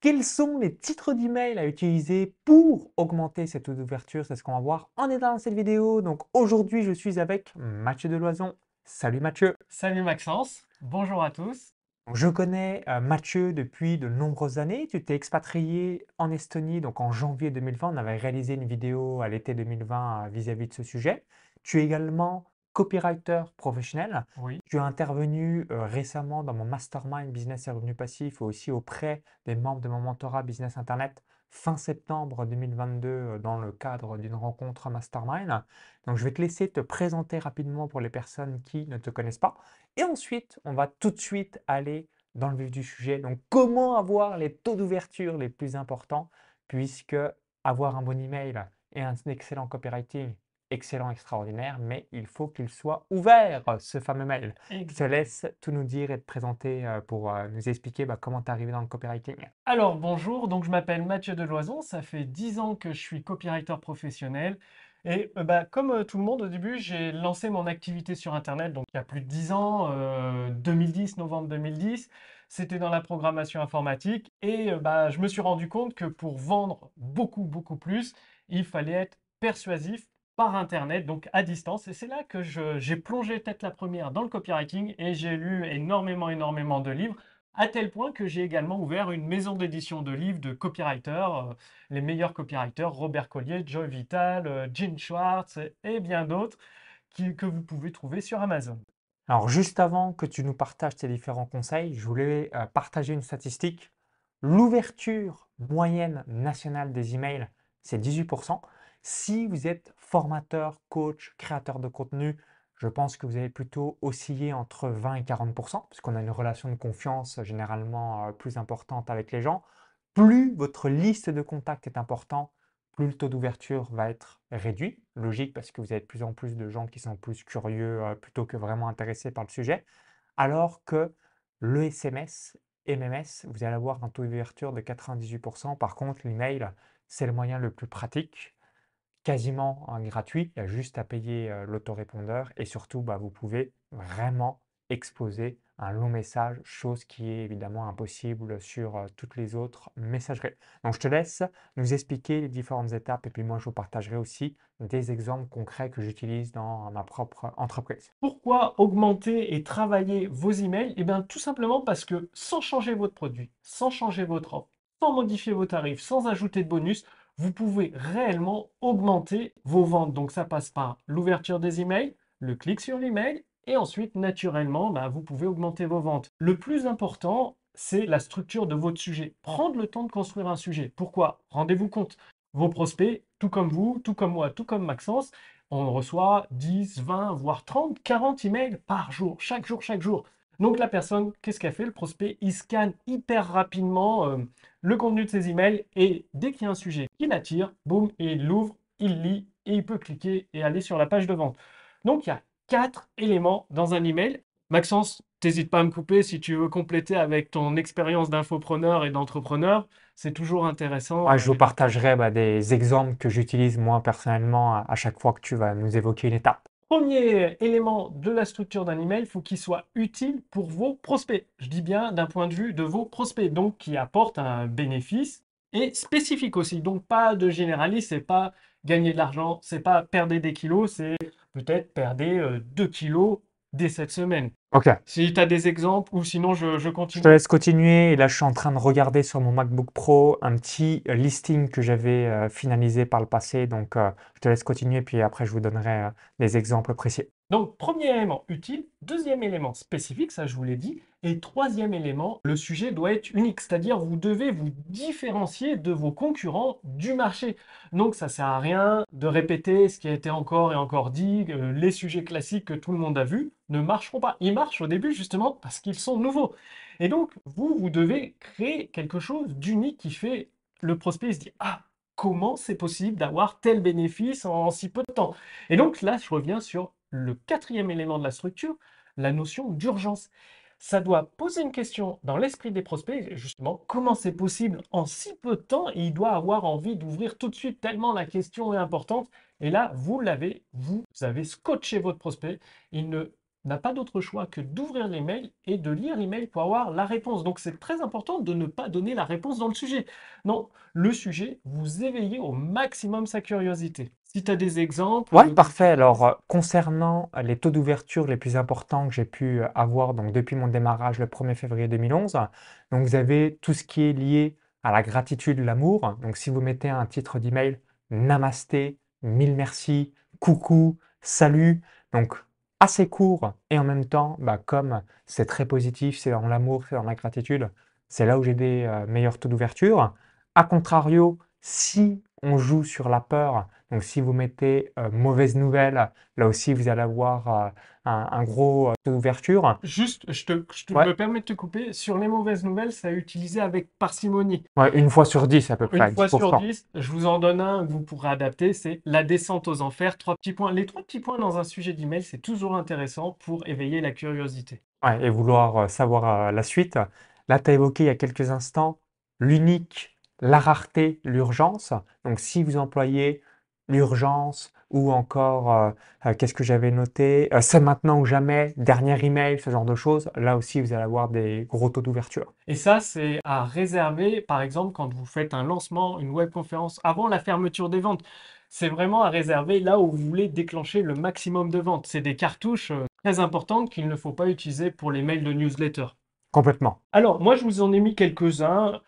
quels sont les titres d'email à utiliser pour augmenter cette taux d'ouverture C'est ce qu'on va voir en état dans cette vidéo. Donc aujourd'hui, je suis avec Mathieu Deloison. Salut Mathieu. Salut Maxence. Bonjour à tous. Je connais euh, Mathieu depuis de nombreuses années. Tu t'es expatrié en Estonie, donc en janvier 2020. On avait réalisé une vidéo à l'été 2020 euh, vis-à-vis de ce sujet. Tu es également copywriter professionnel. Oui. Tu as intervenu euh, récemment dans mon mastermind business et revenus passifs aussi auprès des membres de mon mentorat business internet fin septembre 2022 euh, dans le cadre d'une rencontre mastermind. Donc je vais te laisser te présenter rapidement pour les personnes qui ne te connaissent pas. Et ensuite, on va tout de suite aller dans le vif du sujet. Donc comment avoir les taux d'ouverture les plus importants puisque avoir un bon email et un excellent copywriting excellent, extraordinaire, mais il faut qu'il soit ouvert, ce fameux mail. Je te laisse tout nous dire et te présenter euh, pour euh, nous expliquer bah, comment tu es arrivé dans le copywriting. Alors bonjour, donc je m'appelle Mathieu Deloison, ça fait 10 ans que je suis copywriter professionnel. Et euh, bah, comme tout le monde au début, j'ai lancé mon activité sur Internet, donc il y a plus de 10 ans, 2010, novembre 2010. C'était dans la programmation informatique et bah, je me suis rendu compte que pour vendre beaucoup, beaucoup plus, il fallait être persuasif par Internet, donc à distance. Et c'est là que j'ai plongé tête la première dans le copywriting et j'ai lu énormément, énormément de livres, à tel point que j'ai également ouvert une maison d'édition de livres de copywriters, euh, les meilleurs copywriters, Robert Collier, Joy Vital, euh, Gene Schwartz et bien d'autres que vous pouvez trouver sur Amazon. Alors juste avant que tu nous partages tes différents conseils, je voulais euh, partager une statistique. L'ouverture moyenne nationale des emails, c'est 18%. Si vous êtes formateur, coach, créateur de contenu, je pense que vous allez plutôt osciller entre 20 et 40% puisqu'on a une relation de confiance généralement euh, plus importante avec les gens. Plus votre liste de contacts est important, plus le taux d'ouverture va être réduit. Logique parce que vous avez de plus en plus de gens qui sont plus curieux euh, plutôt que vraiment intéressés par le sujet. Alors que le SMS, MMS, vous allez avoir un taux d'ouverture de 98%. Par contre, l'email, c'est le moyen le plus pratique quasiment gratuit. Il y a juste à payer l'autorépondeur et surtout, bah, vous pouvez vraiment exposer un long message, chose qui est évidemment impossible sur toutes les autres messageries. Donc, je te laisse nous expliquer les différentes étapes et puis moi, je vous partagerai aussi des exemples concrets que j'utilise dans ma propre entreprise. Pourquoi augmenter et travailler vos emails? Eh bien, tout simplement parce que sans changer votre produit, sans changer votre offre, sans modifier vos tarifs, sans ajouter de bonus, vous pouvez réellement augmenter vos ventes. Donc ça passe par l'ouverture des emails, le clic sur l'email et ensuite naturellement bah, vous pouvez augmenter vos ventes. Le plus important c'est la structure de votre sujet. Prendre le temps de construire un sujet. Pourquoi? Rendez-vous compte, vos prospects, tout comme vous, tout comme moi, tout comme Maxence, on reçoit 10, 20, voire 30, 40 emails par jour, chaque jour, chaque jour. Donc la personne, qu'est-ce qu'elle fait? Le prospect, il scanne hyper rapidement euh, le contenu de ses emails et dès qu'il y a un sujet qui l'attire, boum, il l'ouvre, il lit et il peut cliquer et aller sur la page de vente. Donc il y a quatre éléments dans un email. Maxence, n'hésite pas à me couper si tu veux compléter avec ton expérience d'infopreneur et d'entrepreneur. C'est toujours intéressant. je vous partagerai bah, des exemples que j'utilise moi personnellement à chaque fois que tu vas nous évoquer une étape. Premier élément de la structure d'un email, il faut qu'il soit utile pour vos prospects. Je dis bien d'un point de vue de vos prospects, donc qui apporte un bénéfice et spécifique aussi. Donc pas de généraliste, c'est pas gagner de l'argent, c'est pas perdre des kilos, c'est peut-être perdre 2 euh, kilos dès cette semaine. Ok. Si tu as des exemples ou sinon je, continue. Je te laisse continuer. Et là, je suis en train de regarder sur mon MacBook Pro un petit euh, listing que j'avais euh, finalisé par le passé. Donc, euh, je te laisse continuer. Puis après, je vous donnerai des exemples précis. Donc, premier élément utile. Deuxième élément spécifique, ça je vous l'ai dit. Et troisième élément, le sujet doit être unique, c'est-à-dire vous devez vous différencier de vos concurrents du marché. Donc ça sert à rien de répéter ce qui a été encore et encore dit, les sujets classiques que tout le monde a vus ne marcheront pas. Ils marchent au début justement parce qu'ils sont nouveaux. Et donc vous, vous devez créer quelque chose d'unique qui fait le prospect se dit ah comment c'est possible d'avoir tel bénéfice en si peu de temps? Et donc là, je reviens sur le quatrième élément de la structure, la notion d'urgence ça doit poser une question dans l'esprit des prospects, justement, comment c'est possible en si peu de temps il doit avoir envie d'ouvrir tout de suite tellement la question est importante. Et là, vous l'avez, vous avez scotché votre prospect. Il n'a pas d'autre choix que d'ouvrir l'email et de lire l'email pour avoir la réponse. Donc c'est très important de ne pas donner la réponse dans le sujet. Non, le sujet, vous éveillez au maximum sa curiosité. Si tu as des exemples. Ouais, parfait. Alors, euh, concernant les taux d'ouverture les plus importants que j'ai pu avoir donc depuis mon démarrage le 1er février 2011, donc vous avez tout ce qui est lié à la gratitude, l'amour. Donc, si vous mettez un titre d'email, Namasté, mille merci, coucou, salut. Donc, assez court et en même temps, bah, comme c'est très positif, c'est dans l'amour, c'est dans la gratitude, c'est là où j'ai des euh, meilleurs taux d'ouverture. A contrario, si on joue sur la peur, donc si vous mettez euh, mauvaise nouvelle, là aussi vous allez avoir euh, un, gros euh, taux d'ouverture. Juste, je, te, me permets de te couper, sur les mauvaises nouvelles, ça a utilisé avec parcimonie. Ouais, une fois sur dix à peu près. Une fois sur dix, je vous en donne un que vous pourrez adapter, c'est la descente aux enfers, trois petits points. Les trois petits points dans un sujet d'email, c'est toujours intéressant pour éveiller la curiosité. Ouais, et vouloir savoir la suite. Là, tu as évoqué il y a quelques instants l'unique la rareté, l'urgence. Donc si vous employez l'urgence ou encore, euh, euh, qu'est-ce que j'avais noté? Euh, c'est maintenant ou jamais, dernier email, ce genre de choses. Là aussi, vous allez avoir des gros taux d'ouverture. Et ça, c'est à réserver, par exemple, quand vous faites un lancement, une webconférence avant la fermeture des ventes. C'est vraiment à réserver là où vous voulez déclencher le maximum de ventes. C'est des cartouches très importantes qu'il ne faut pas utiliser pour les mails de newsletter. Complètement. Alors, moi, je vous en ai mis quelques-uns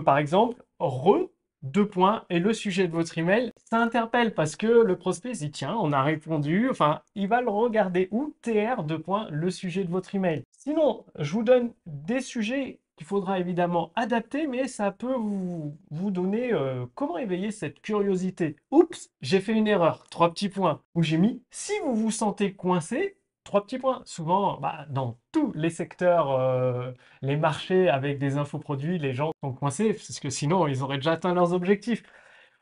par exemple, re, deux points, et le sujet de votre email, ça parce que le prospect dit tiens, on a répondu, enfin, il va le regarder ou TR, deux points, le sujet de votre email. Sinon, je vous donne des sujets qu'il faudra évidemment adapter, mais ça peut vous, vous donner euh, comment éveiller cette curiosité. Oups, j'ai fait une erreur, trois petits points, où j'ai mis si vous vous sentez coincé, Trois petits points. Souvent, bah, dans tous les secteurs, euh, les marchés avec des infoproduits, les gens sont coincés parce que sinon, ils auraient déjà atteint leurs objectifs.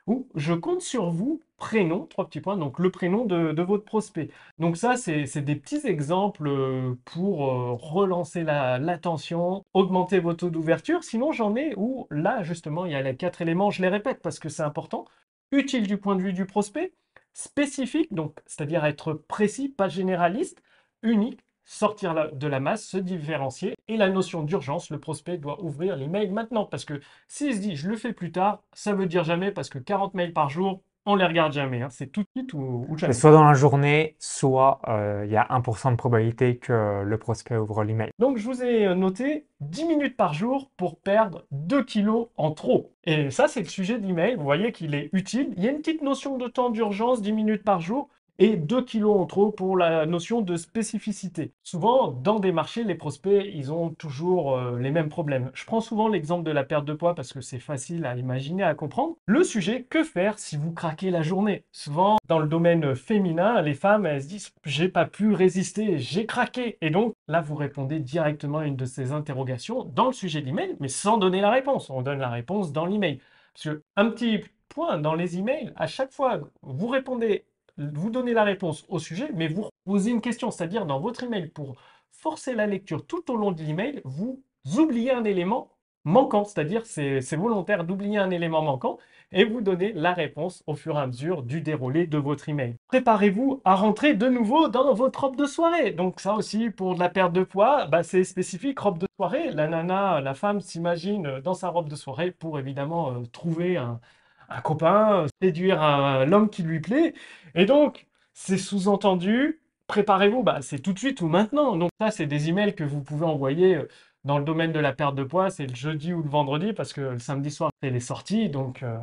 Ou je compte sur vous, prénom, trois petits points, donc le prénom de, votre prospect. Donc ça, c'est des petits exemples euh, pour euh, relancer l'attention, augmenter vos taux d'ouverture. Sinon, j'en ai où là, justement, il y a les quatre éléments, je les répète parce que c'est important. Utile du point de vue du prospect, spécifique, donc c'est-à-dire être précis, pas généraliste, unique, sortir de la masse, se différencier. Et la notion d'urgence, le prospect doit ouvrir l'email maintenant. Parce que s'il se dit je le fais plus tard, ça veut dire jamais parce que 40 mails par jour, on les regarde jamais. Hein. C'est tout de suite ou, jamais. Soit dans la journée, soit euh, il y a 1% de probabilité que le prospect ouvre l'email. Donc je vous ai noté 10 minutes par jour pour perdre 2 kilos en trop. Et ça, c'est le sujet de l'email. Vous voyez qu'il est utile. Il y a une petite notion de temps d'urgence, 10 minutes par jour et 2 kilos en trop pour la notion de spécificité. Souvent, dans des marchés, les prospects, ils ont toujours euh, les mêmes problèmes. Je prends souvent l'exemple de la perte de poids parce que c'est facile à imaginer, à comprendre. Le sujet, que faire si vous craquez la journée? Souvent, dans le domaine féminin, les femmes, elles se disent j'ai pas pu résister, j'ai craqué. Et donc, là, vous répondez directement à une de ces interrogations dans le sujet de l'email, mais sans donner la réponse. On donne la réponse dans l'email. Parce que, un petit point dans les emails, à chaque fois, vous répondez vous donnez la réponse au sujet, mais vous posez une question, c'est-à-dire dans votre email, pour forcer la lecture tout au long de l'email, vous oubliez un élément manquant, c'est-à-dire c'est volontaire d'oublier un élément manquant et vous donnez la réponse au fur et à mesure du déroulé de votre email. Préparez-vous à rentrer de nouveau dans votre robe de soirée. Donc ça aussi, pour de la perte de poids, bah, c'est spécifique, robe de soirée. La nana, la femme s'imagine dans sa robe de soirée pour évidemment euh, trouver un, un copain, séduire l'homme qui lui plaît. Et donc, c'est sous-entendu, préparez-vous, bah, c'est tout de suite ou maintenant. Donc ça, c'est des emails que vous pouvez envoyer euh, dans le domaine de la perte de poids, c'est le jeudi ou le vendredi, parce que le samedi soir, c'est les sorties, donc euh,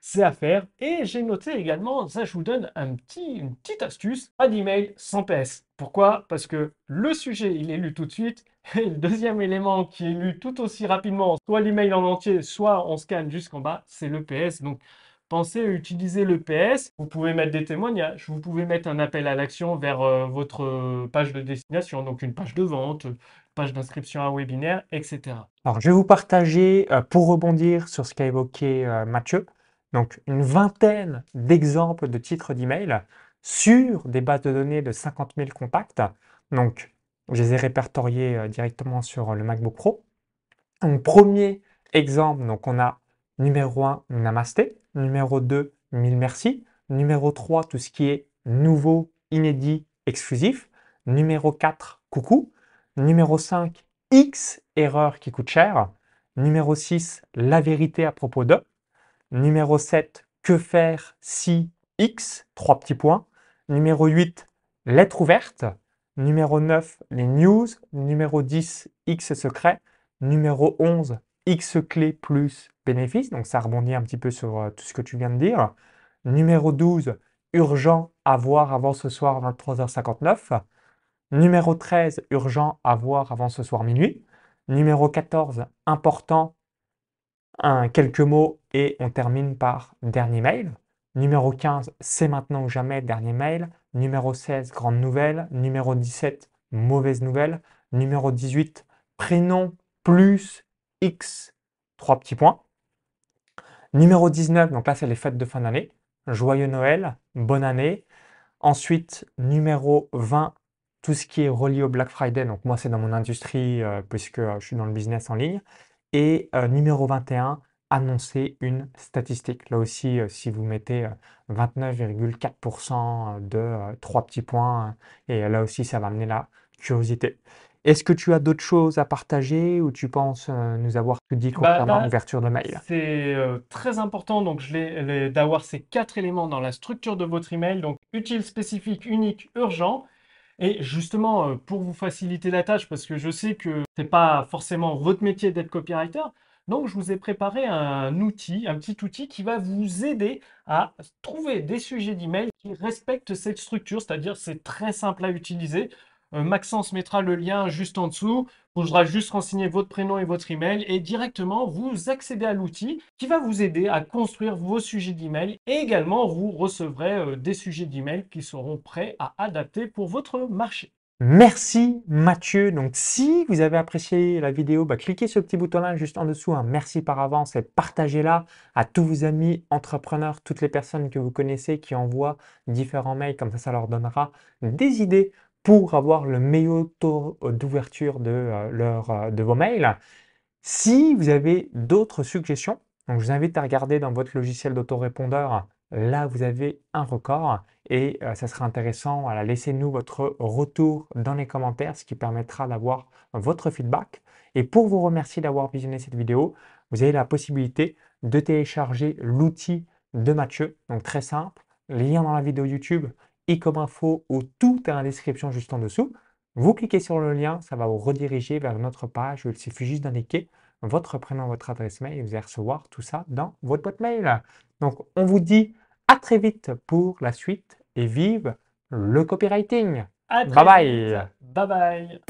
c'est à faire. Et j'ai noté également, ça je vous donne un petit, une petite astuce, pas d'email sans PS. Pourquoi? Parce que le sujet, il est lu tout de suite, et le deuxième élément qui est lu tout aussi rapidement, soit l'email en entier, soit on scanne jusqu'en bas, c'est le PS. Donc, pensez à utiliser le PS. Vous pouvez mettre des témoignages, vous pouvez mettre un appel à l'action vers euh, votre euh, page de destination, donc une page de vente, page d'inscription à un webinaire, etc. Alors, je vais vous partager, euh, pour rebondir sur ce qu'a évoqué Mathieu, donc une vingtaine d'exemples de titres d'email sur des bases de données de 50 000 contacts. Donc, je les ai répertoriés euh, directement sur euh, le MacBook Pro. Donc, premier exemple, donc on a numéro 1, Namasté. Numéro 2, mille merci. Numéro 3, tout ce qui est nouveau, inédit, exclusif. Numéro 4, coucou. Numéro 5, X, erreur qui coûte cher. Numéro 6, la vérité à propos de. Numéro 7, que faire si X, trois petits points. Numéro 8, lettre ouverte. Numéro 9, les news. Numéro 10, X secret. Numéro 11, X clé plus bénéfice. Donc ça rebondit un petit peu sur euh, tout ce que tu viens de dire. Numéro 12, urgent à voir avant ce soir 23h59. Numéro 13, urgent à voir avant ce soir minuit. Numéro 14, important, quelques mots et on termine par dernier mail. Numéro 15, c'est maintenant ou jamais, dernier mail. Numéro 16, grande nouvelle. Numéro 17, mauvaise nouvelle. Numéro 18, prénom plus X, trois petits points. Numéro 19, donc là c'est les fêtes de fin d'année. Joyeux Noël, bonne année. Ensuite, numéro 20, tout ce qui est relié au Black Friday. Donc moi c'est dans mon industrie euh, puisque euh, je suis dans le business en ligne. Et euh, numéro 21, annoncer une statistique. Là aussi, si vous mettez 29,4% de trois petits points, et là aussi ça va amener la curiosité. Est-ce que tu as d'autres choses à partager ou tu penses euh, nous avoir tout dit Bah, concernant l'ouverture de mail? c'est euh, très important donc d'avoir ces quatre éléments dans la structure de votre email, donc utile, spécifique, unique, urgent. Et justement, euh, pour vous faciliter la tâche, parce que je sais que c'est pas forcément votre métier d'être copywriter, donc je vous ai préparé un outil, un petit outil qui va vous aider à trouver des sujets d'email qui respectent cette structure, c'est-à-dire c'est très simple à utiliser. Euh, Maxence mettra le lien juste en dessous. Il faudra juste renseigner votre prénom et votre email et directement vous accédez à l'outil qui va vous aider à construire vos sujets d'email et également vous recevrez euh, des sujets d'email qui seront prêts à adapter pour votre marché. Merci Mathieu. Donc si vous avez apprécié la vidéo, bah, cliquez sur petit bouton-là juste en dessous. un merci par avance et partagez-la à tous vos amis entrepreneurs, toutes les personnes que vous connaissez qui envoient différents mails. Comme ça, ça leur donnera des idées pour avoir le meilleur taux d'ouverture de, euh, euh, de vos mails. Si vous avez d'autres suggestions, donc je vous invite à regarder dans votre logiciel d'autorépondeur. Là, vous avez un record et euh, ça sera intéressant. Voilà, Laissez-nous votre retour dans les commentaires, ce qui permettra d'avoir votre feedback. Et pour vous remercier d'avoir visionné cette vidéo, vous avez la possibilité de télécharger l'outil de Mathieu. Donc très simple, lien dans la vidéo YouTube et comme info où tout est en description juste en dessous. Vous cliquez sur le lien, ça va vous rediriger vers notre page où il suffit juste d'indiquer votre prénom, votre adresse mail et vous allez recevoir tout ça dans votre boîte mail. Donc on vous dit à très vite pour la suite et vive le copywriting. À très Bye bye. Bye bye.